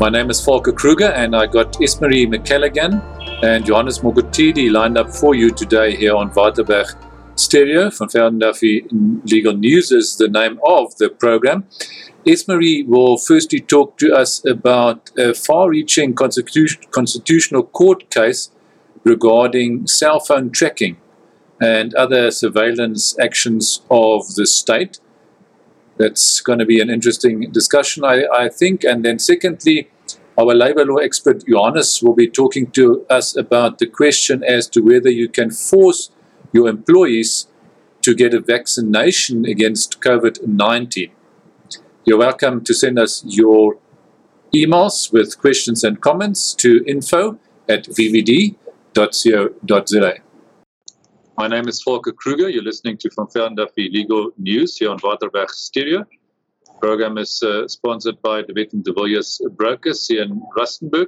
My name is Volker Kruger, and I got Ismarie McCallaghan and Johannes Mogotidi lined up for you today here on Waterberg Stereo. Van Duffy Legal News is the name of the program. Ismarie will firstly talk to us about a far reaching constitu- constitutional court case regarding cell phone tracking and other surveillance actions of the state that's going to be an interesting discussion, I, I think. And then, secondly, our labor law expert Johannes will be talking to us about the question as to whether you can force your employees to get a vaccination against COVID 19. You're welcome to send us your emails with questions and comments to info at vvd.co.za. My name is Volker Kruger. You're listening to Van Duffy Legal News here on Waterberg Stereo. The program is uh, sponsored by Wet and de Villiers Brokers here in Rustenburg.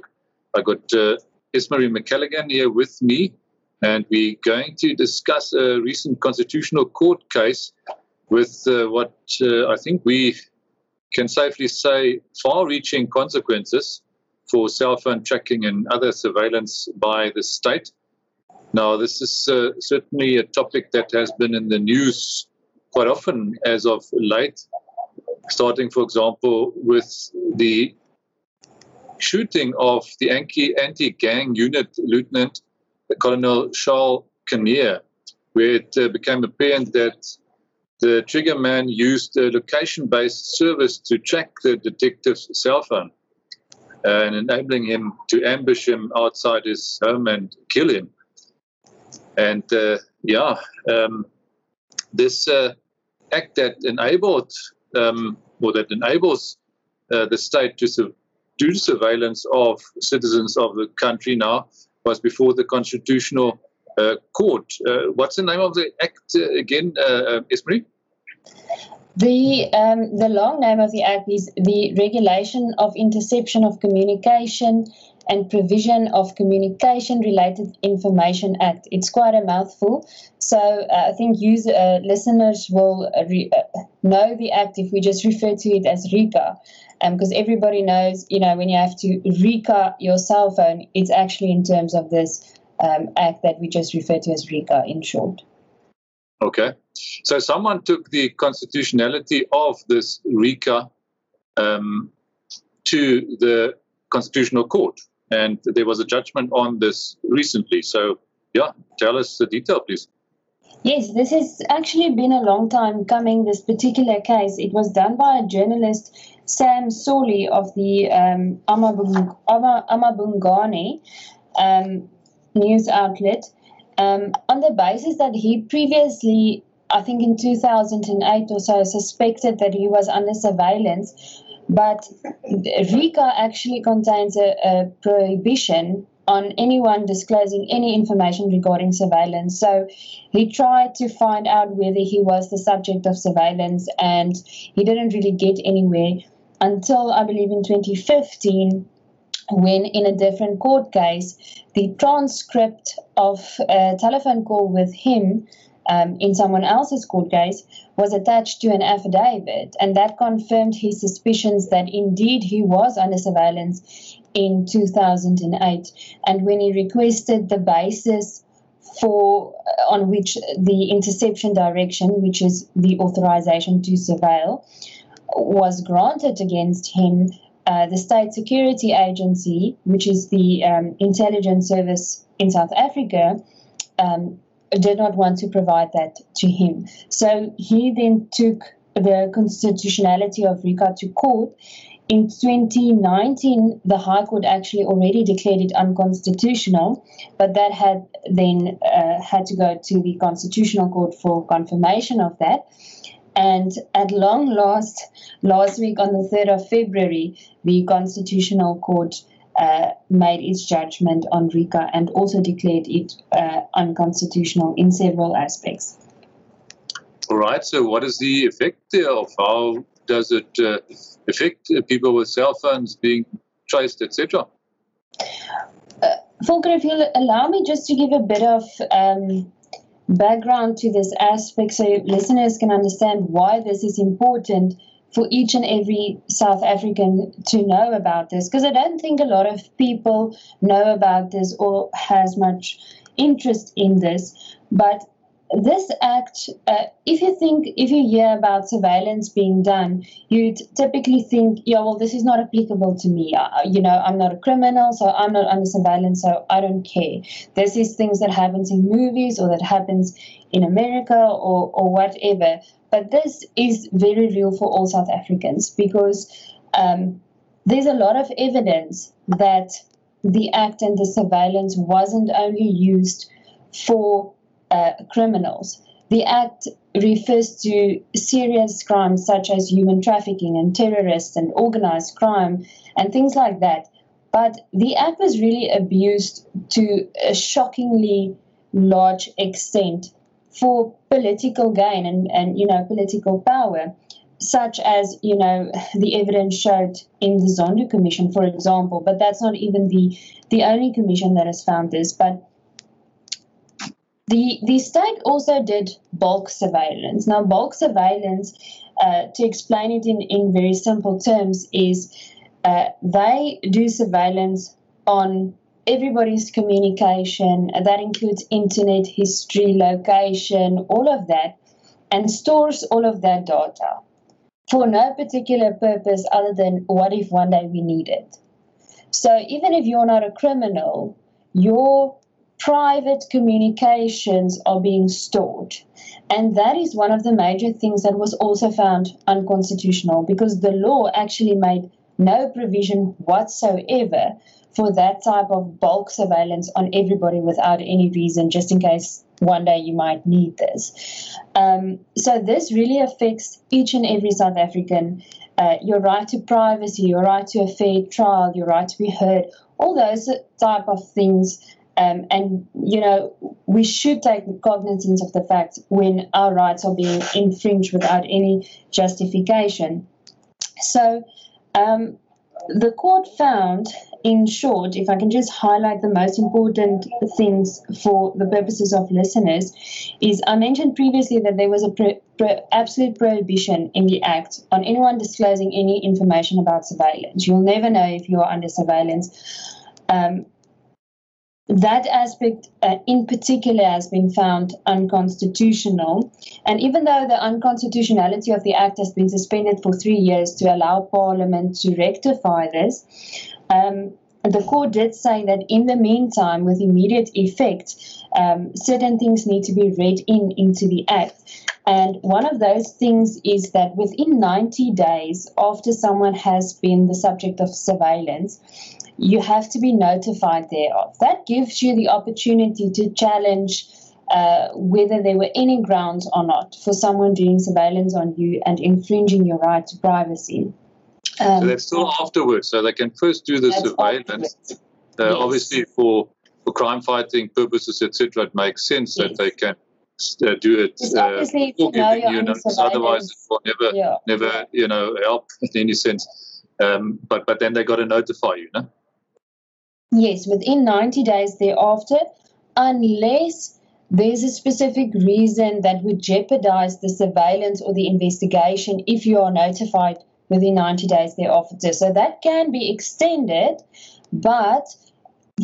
I've got uh, Ismarie McCallaghan here with me, and we're going to discuss a recent constitutional court case with uh, what uh, I think we can safely say far reaching consequences for cell phone tracking and other surveillance by the state. Now, this is uh, certainly a topic that has been in the news quite often as of late, starting, for example, with the shooting of the anti gang unit lieutenant, Colonel Charles Kinnear, where it uh, became apparent that the trigger man used a location based service to track the detective's cell phone uh, and enabling him to ambush him outside his home and kill him. And uh, yeah, um, this uh, act that enabled um, or that enables uh, the state to do surveillance of citizens of the country now was before the constitutional uh, court. Uh, what's the name of the act uh, again, uh? The um, the long name of the act is the Regulation of Interception of Communication and Provision of Communication Related Information Act. It's quite a mouthful, so uh, I think user, uh, listeners will uh, re- uh, know the act if we just refer to it as RICA, because um, everybody knows, you know, when you have to RICA your cell phone, it's actually in terms of this um, act that we just refer to as RICA in short. Okay, so someone took the constitutionality of this RICA um, to the Constitutional Court and there was a judgment on this recently. So, yeah, tell us the detail, please. Yes, this has actually been a long time coming, this particular case. It was done by a journalist, Sam Sole of the um, amaBhungane um, news outlet, um, on the basis that he previously, I think in 2008 or so, suspected that he was under surveillance but RICA actually contains a, a prohibition on anyone disclosing any information regarding surveillance. So he tried to find out whether he was the subject of surveillance, and he didn't really get anywhere until I believe in 2015. When in a different court case, the transcript of a telephone call with him um, in someone else's court case was attached to an affidavit, and that confirmed his suspicions that indeed he was under surveillance in 2008. And when he requested the basis for uh, on which the interception direction, which is the authorization to surveil, was granted against him, uh, the State Security Agency, which is the um, intelligence service in South Africa, um, did not want to provide that to him. So he then took the constitutionality of RICA to court. In 2019, the High Court actually already declared it unconstitutional, but that had then uh, had to go to the Constitutional Court for confirmation of that. And at long last, last week on the 3rd of February, the Constitutional Court uh, made its judgment on RICA and also declared it uh, unconstitutional in several aspects. All right. So, what is the effect there of how does it uh, affect people with cell phones being traced, etc.? Uh, Volker, if you'll allow me just to give a bit of um, background to this aspect so listeners can understand why this is important for each and every South African to know about this because I don't think a lot of people know about this or has much interest in this. But this act, uh, if you think, if you hear about surveillance being done, you'd typically think, yeah, well, this is not applicable to me. You know, I'm not a criminal, so I'm not under surveillance, so I don't care. This is things that happens in movies or that happens in America or, or whatever. But this is very real for all South Africans because um, there's a lot of evidence that the act and the surveillance wasn't only used for uh, criminals. The Act refers to serious crimes such as human trafficking and terrorists and organized crime and things like that. But the Act was really abused to a shockingly large extent for political gain and, and you know political power such as you know the evidence showed in the Zondo Commission, for example. But that's not even the the only commission that has found this. But the, the state also did bulk surveillance. Now, bulk surveillance, uh, to explain it in, in very simple terms, is uh, they do surveillance on everybody's communication. That includes internet history, location, all of that, and stores all of that data for no particular purpose other than what if one day we need it. So even if you're not a criminal, your private communications are being stored. And that is one of the major things that was also found unconstitutional because the law actually made no provision whatsoever for that type of bulk surveillance on everybody without any reason, just in case one day you might need this. Um, so this really affects each and every South African. Uh, your right to privacy, your right to a fair trial, your right to be heard, all those type of things um, and, you know, we should take cognizance of the fact when our rights are being infringed without any justification. So, um, the court found, in short, if I can just highlight the most important things for the purposes of listeners, is I mentioned previously that there was a pro- pro- absolute prohibition in the Act on anyone disclosing any information about surveillance. You'll never know if you are under surveillance. Um, that aspect uh, in particular has been found unconstitutional. And even though the unconstitutionality of the Act has been suspended for three years to allow Parliament to rectify this, um, the court did say that in the meantime, with immediate effect, um, certain things need to be read in into the Act. And one of those things is that within 90 days after someone has been the subject of surveillance, you have to be notified thereof. That gives you the opportunity to challenge uh, whether there were any grounds or not for someone doing surveillance on you and infringing your right to privacy. Um, so that's still afterwards. So they can first do the surveillance. Uh, yes. Obviously, for for crime fighting purposes, etc., it makes sense yes. that they can uh, do it uh, giving you notice. Otherwise, it will never, yeah. never, you know, help in any sense. Um, but but then they got to notify you, no? Yes, within 90 days thereafter, unless there's a specific reason that would jeopardize the surveillance or the investigation if you are notified within 90 days thereafter. So that can be extended, but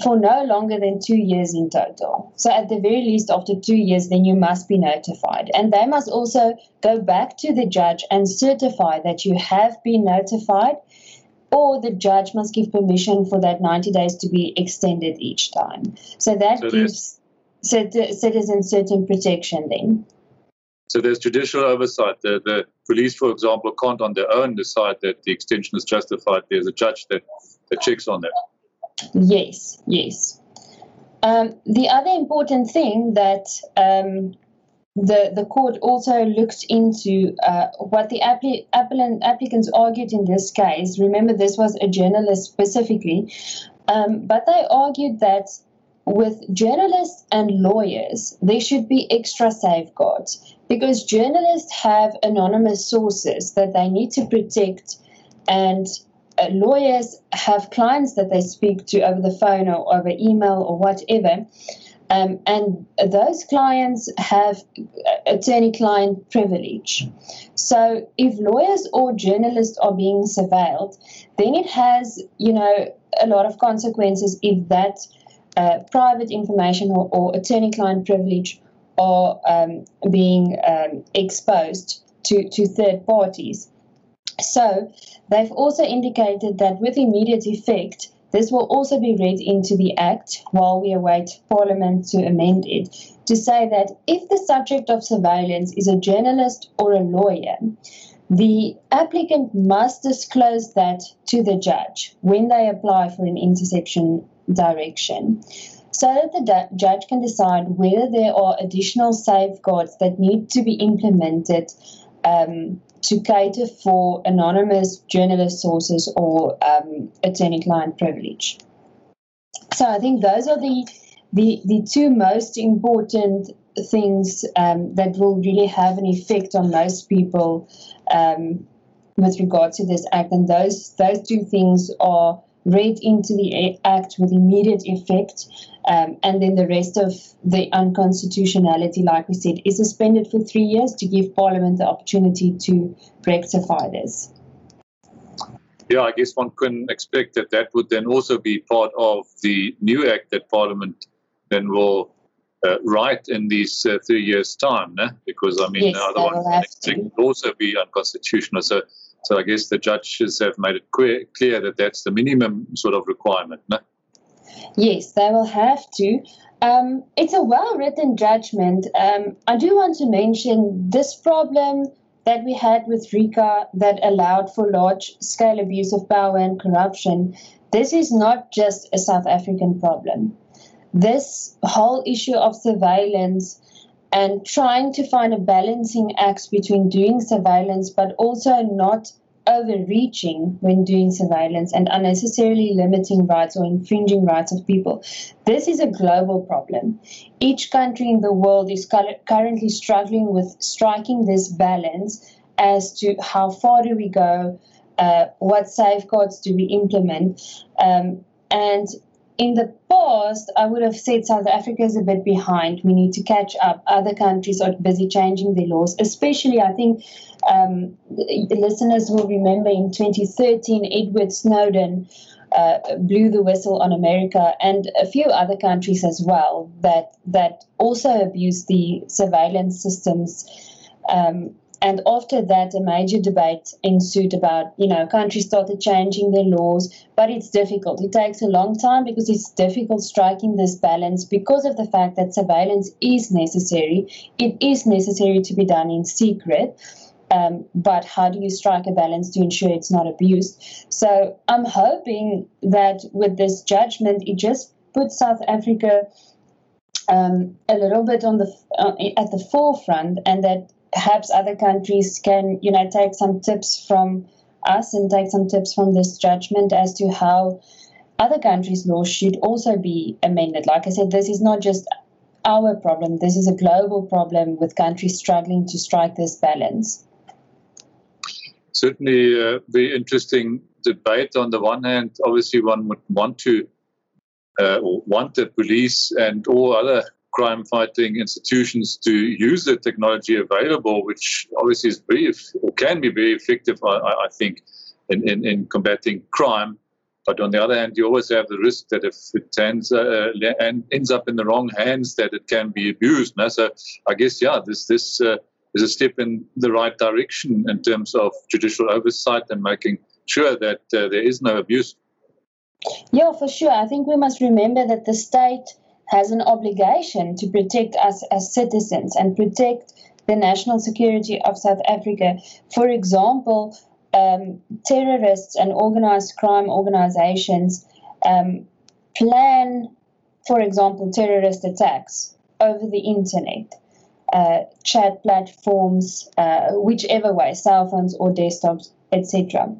for no longer than two years in total. So at the very least, after two years, then you must be notified. And they must also go back to the judge and certify that you have been notified or the judge must give permission for that 90 days to be extended each time. So that so gives citizens certain protection then. So there's judicial oversight. The, the police, for example, can't on their own decide that the extension is justified. There's a judge that, that checks on that. Yes, yes. Um, the other important thing that um, the, the court also looked into uh, what the appli- applicant, applicants argued in this case. Remember, this was a journalist specifically, um, but they argued that with journalists and lawyers, there should be extra safeguards because journalists have anonymous sources that they need to protect, and uh, lawyers have clients that they speak to over the phone or over email or whatever. Um, and those clients have attorney client privilege. So if lawyers or journalists are being surveilled, then it has, you know, a lot of consequences if that uh, private information or, or attorney client privilege are um, being um, exposed to, to third parties. So they've also indicated that with immediate effect, this will also be read into the Act while we await Parliament to amend it to say that if the subject of surveillance is a journalist or a lawyer, the applicant must disclose that to the judge when they apply for an interception direction so that the judge can decide whether there are additional safeguards that need to be implemented um, to cater for anonymous journalist sources or um, attorney-client privilege. So I think those are the the, the two most important things um, that will really have an effect on most people um, with regard to this act, and those those two things are read into the act with immediate effect um, and then the rest of the unconstitutionality, like we said, is suspended for three years to give Parliament the opportunity to rectify this. Yeah, I guess one can expect that that would then also be part of the new act that Parliament then will uh, write in these uh, three years' time, because I mean, yes, otherwise it will also be unconstitutional. So, so I guess the judges have made it clear, clear that that's the minimum sort of requirement. Né? Yes, they will have to. Um, it's a well written judgment. Um, I do want to mention this problem that we had with RICA that allowed for large scale abuse of power and corruption. This is not just a South African problem. This whole issue of surveillance and trying to find a balancing act between doing surveillance but also not overreaching when doing surveillance and unnecessarily limiting rights or infringing rights of people. This is a global problem. Each country in the world is currently struggling with striking this balance as to how far do we go, uh, what safeguards do we implement, um, and in the past, I would have said South Africa is a bit behind. We need to catch up. Other countries are busy changing their laws, especially, I think um, the listeners will remember in 2013, Edward Snowden. Uh, blew the whistle on America and a few other countries as well that that also abused the surveillance systems um, and after that, a major debate ensued about, you know, countries started changing their laws, but it's difficult. It takes a long time because it's difficult striking this balance because of the fact that surveillance is necessary. It is necessary to be done in secret. Um, but how do you strike a balance to ensure it's not abused? So I'm hoping that with this judgment, it just puts South Africa um, a little bit on the uh, at the forefront, and that perhaps other countries can, you know, take some tips from us and take some tips from this judgment as to how other countries' laws should also be amended. Like I said, this is not just our problem, this is a global problem with countries struggling to strike this balance. Certainly, uh, very interesting debate. On the one hand, obviously, one would want to uh, want the police and all other crime fighting institutions to use the technology available, which obviously is very or can be very effective, I, I think, in, in, in, combating crime. But on the other hand, you always have the risk that if it ends, uh, ends up in the wrong hands, that it can be abused. No? So I guess, yeah, this this uh, is a step in the right direction in terms of judicial oversight and making sure that uh, there is no abuse. Yeah, for sure. I think we must remember that the state has an obligation to protect us as citizens and protect the national security of South Africa. For example, um, terrorists and organized crime organizations um, plan, for example, terrorist attacks over the internet, uh, chat platforms, uh, whichever way, cell phones or desktops, etc.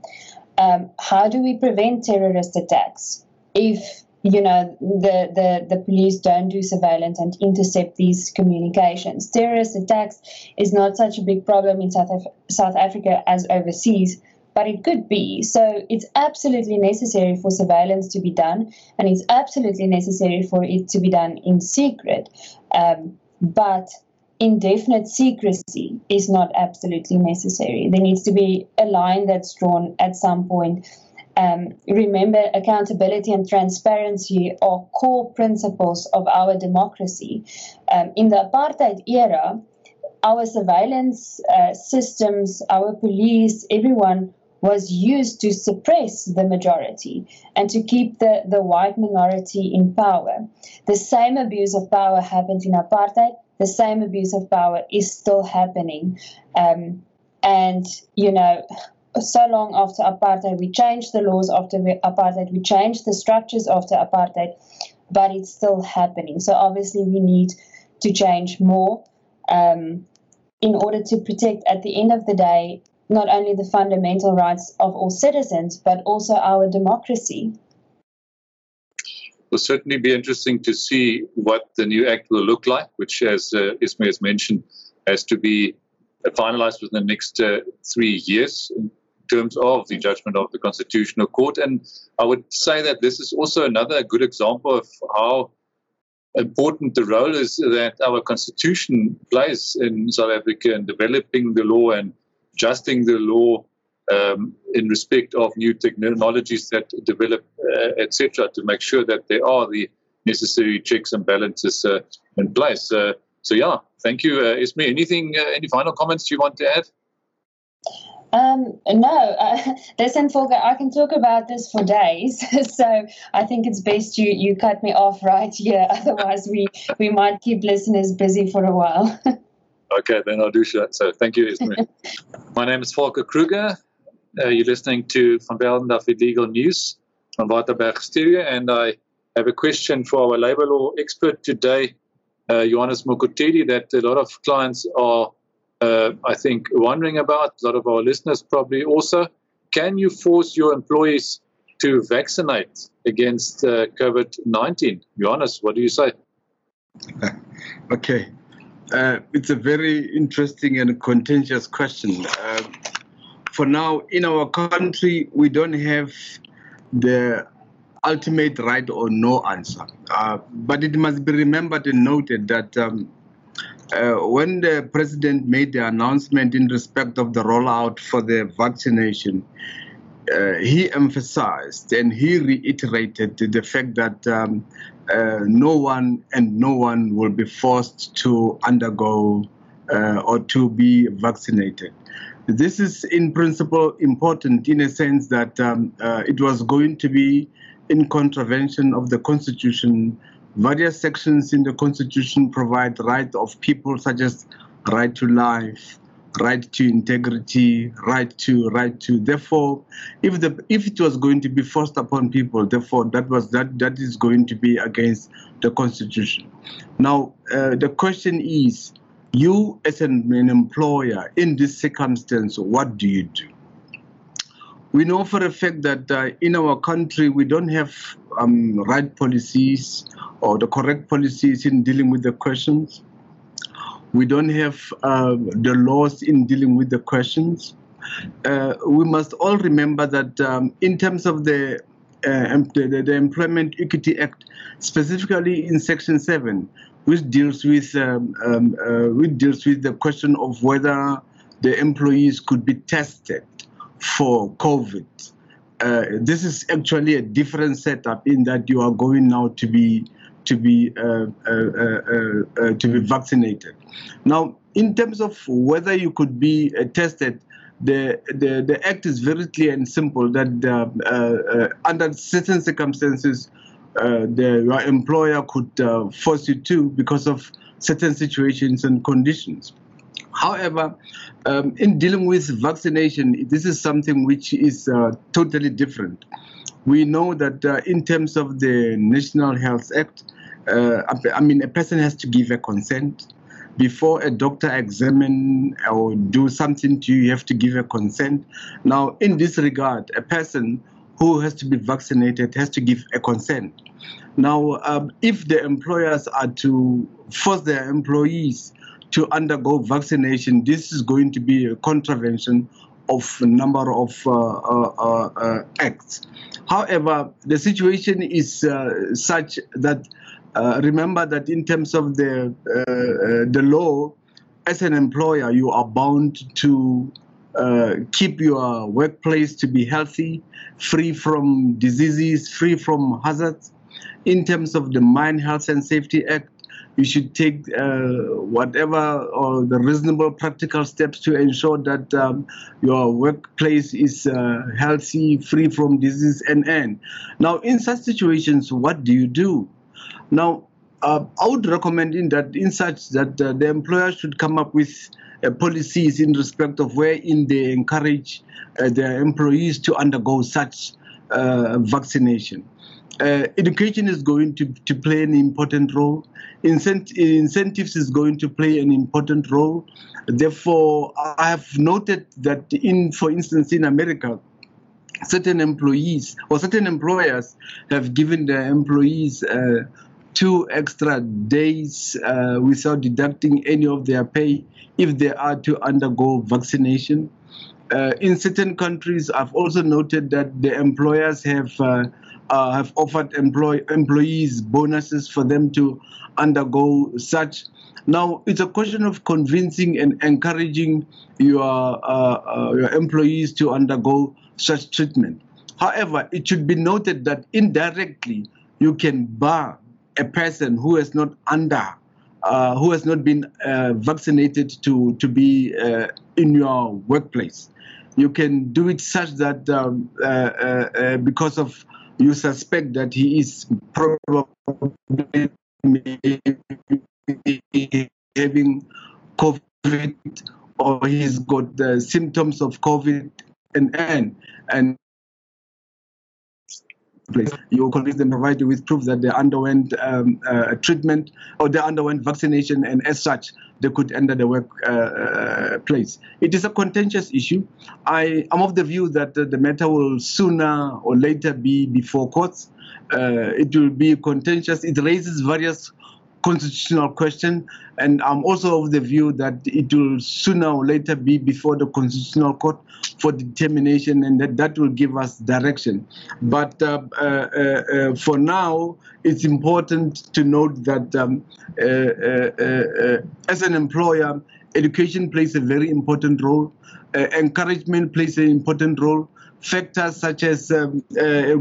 Um, how do we prevent terrorist attacks? If you know the, the the police don't do surveillance and intercept these communications terrorist attacks is not such a big problem in south Af- south africa as overseas but it could be. So it's absolutely necessary for surveillance to be done, and it's absolutely necessary for it to be done in secret. Um, but indefinite secrecy is not absolutely necessary. There needs to be a line that's drawn at some point. Um, remember, accountability and transparency are core principles of our democracy. Um, in the apartheid era, our surveillance uh, systems, our police, everyone was used to suppress the majority and to keep the, the white minority in power. The same abuse of power happened in apartheid. The same abuse of power is still happening. Um, and, you know, so long after apartheid, we changed the laws after apartheid, we changed the structures after apartheid, but it's still happening. So obviously, we need to change more um, in order to protect, at the end of the day, not only the fundamental rights of all citizens, but also our democracy. It will certainly be interesting to see what the new act will look like, which, as uh, Ismay has mentioned, has to be finalized within the next uh, three years terms of the judgment of the Constitutional Court. And I would say that this is also another good example of how important the role is that our Constitution plays in South Africa in developing the law and adjusting the law um, in respect of new technologies that develop, uh, etc., to make sure that there are the necessary checks and balances uh, in place. Uh, so, yeah, thank you, uh, Ismay. Anything, uh, any final comments you want to add? Um, no, uh, listen, Volker, I can talk about this for days. so I think it's best you, you cut me off right here. Otherwise, we, we might keep listeners busy for a while. okay, then I'll do that. So thank you, Ismay. My name is Volker Kruger. Uh, you're listening to Van Velden-Duffey Legal News from Waterberg Studio, and I have a question for our labor law expert today, uh, Johannes Mokotedi, that a lot of clients are uh, I think, wondering about. A lot of our listeners probably also. Can you force your employees to vaccinate against uh, COVID 19? Johannes, what do you say? okay. Uh, it's a very interesting and contentious question. Uh, for now, in our country, we don't have the ultimate right or no answer. Uh, but it must be remembered and noted that um, uh, when the president made the announcement in respect of the rollout for the vaccination, uh, he emphasized and he reiterated the fact that um, uh, no one and no one will be forced to undergo uh, or to be vaccinated. This is, in principle, important in a sense that um, uh, it was going to be in contravention of the Constitution Various sections in the Constitution provide right of people such as right to life, right to integrity, right to right to. Therefore, if the if it was going to be forced upon people, therefore that was that that is going to be against the Constitution. Now, uh, the question is, you as an, an employer in this circumstance, what do you do? We know for a fact that uh, in our country we don't have um, right policies or the correct policies in dealing with the questions. We don't have uh, the laws in dealing with the questions. Uh, we must all remember that um, in terms of the, uh, the, the, Employment Equity Act, specifically in Section 7, which deals with um, um, uh, which deals with the question of whether the employees could be tested for COVID. Uh, this is actually a different setup in that you are going now to be to be uh, uh, uh, to be vaccinated. Now, in terms of whether you could be tested, the, the the act is very clear and simple that under certain circumstances, the your employer could force you to because of certain situations and conditions. However, um, in dealing with vaccination, this is something which is uh, totally different. We know that uh, in terms of the National Health Act, uh, I mean, a person has to give a consent. Before a doctor examine or do something to you, you have to give a consent. Now, in this regard, a person who has to be vaccinated has to give a consent. Now, um, if the employers are to force their employees to undergo vaccination, this is going to be a contravention of a number of uh, uh, uh, acts. However, the situation is such that remember that in terms of the the law, as an employer, you are bound to uh, keep your workplace to be healthy, free from diseases, free from hazards. In terms of the Mine Health and Safety Act, you should take uh, whatever or the reasonable practical steps to ensure that um, your workplace is uh, healthy, free from disease and end. Now, in such situations, what do you do? Now, uh, I would recommend in that in such that uh, the employer should come up with uh, policies in respect of wherein they encourage uh, their employees to undergo such vaccination. Uh, education is going to, to play an important role. Incent- incentives is going to play an important role. Therefore, I have noted that in, for instance, in America, certain employees or certain employers have given their employees uh, two extra days uh, without deducting any of their pay if they are to undergo vaccination. Uh, in certain countries, I've also noted that the employers have uh, have offered employ- employees bonuses for them to undergo such. Now it's a question of convincing and encouraging your uh, uh, your employees to undergo such treatment. However, it should be noted that indirectly you can bar a person who has not under uh, who has not been uh, vaccinated to to be uh, in your workplace. You can do it such that um, uh, uh, because of you suspect that he is probably having COVID or he's got the symptoms of COVID and and and place. You will convince them, provide you with proof that they underwent um, uh, treatment or they underwent vaccination, and as such, they could enter the workplace. Uh, it is a contentious issue. I am of the view that uh, the matter will sooner or later be before courts. Uh, it will be contentious. It raises various constitutional question, and I'm also of the view that it will sooner or later be before the constitutional court for determination, and that that will give us direction. But uh, uh, uh, for now, it's important to note that um, uh, uh, uh, as an employer, education plays a very important role. encouragement plays an important role. Factors such as um,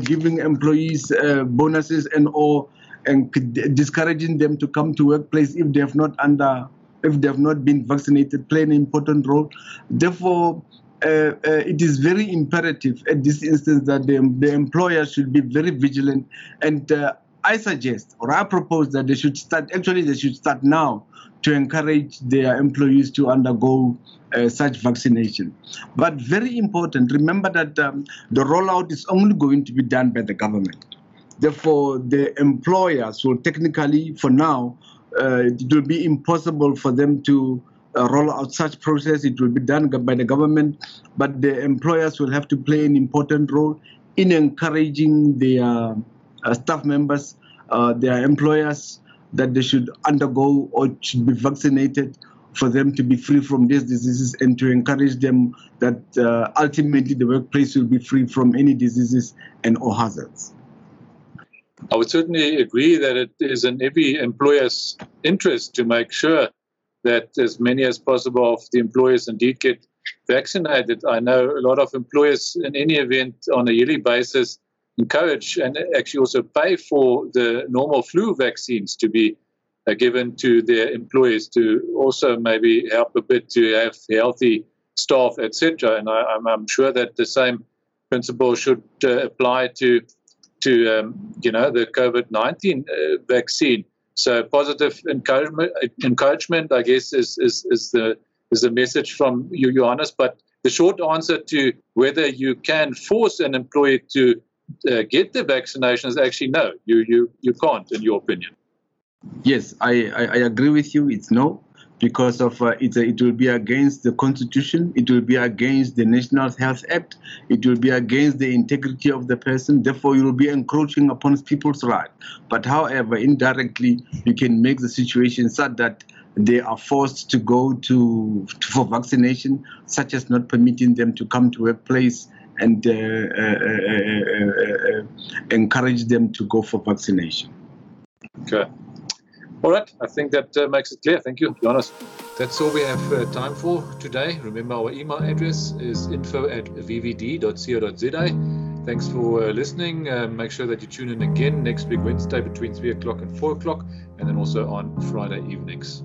giving employees bonuses and or and discouraging them to come to workplace if they have not under if they have not been vaccinated play an important role. Therefore, uh, uh, it is very imperative at this instance that the, the employer should be very vigilant. And uh, I suggest, or I propose that they should start, actually, they should start now to encourage their employees to undergo uh, such vaccination. But very important, remember that um, the rollout is only going to be done by the government. Therefore, the employers will technically, for now, uh, it will be impossible for them to roll out such process. It will be done by the government, but the employers will have to play an important role in encouraging their uh, staff members, uh, their employers, that they should undergo or should be vaccinated for them to be free from these diseases and to encourage them that uh, ultimately the workplace will be free from any diseases and or hazards. I would certainly agree that it is in every employer's interest to make sure that as many as possible of the employees indeed get vaccinated. I know a lot of employers, in any event, on a yearly basis, encourage and actually also pay for the normal flu vaccines to be uh, given to their employees to also maybe help a bit to have healthy staff, etc. And I, am sure that the same principle should uh, apply to to um, you know the COVID nineteen uh, vaccine. So positive encouragement, encouragement, I guess, is is is the is the message from you, Johannes. But the short answer to whether you can force an employee to uh, get the vaccination is actually no. You you you can't, in your opinion. Yes, I, I, I agree with you. It's no because of uh, it, it will be against the constitution it will be against the national health act it will be against the integrity of the person therefore you will be encroaching upon people's right but however indirectly you can make the situation such that they are forced to go to, to for vaccination, such as not permitting them to come to workplace and uh, uh, encourage them to go for vaccination. Okay. All right. I think that uh, makes it clear. Thank you, Jonas. That's all we have uh, time for today. Remember, our email address is info at vvd.co.za. Thanks for uh, listening. Uh, make sure that you tune in again next week, Wednesday, between 3 o'clock and 4 o'clock, and then also on Friday evenings.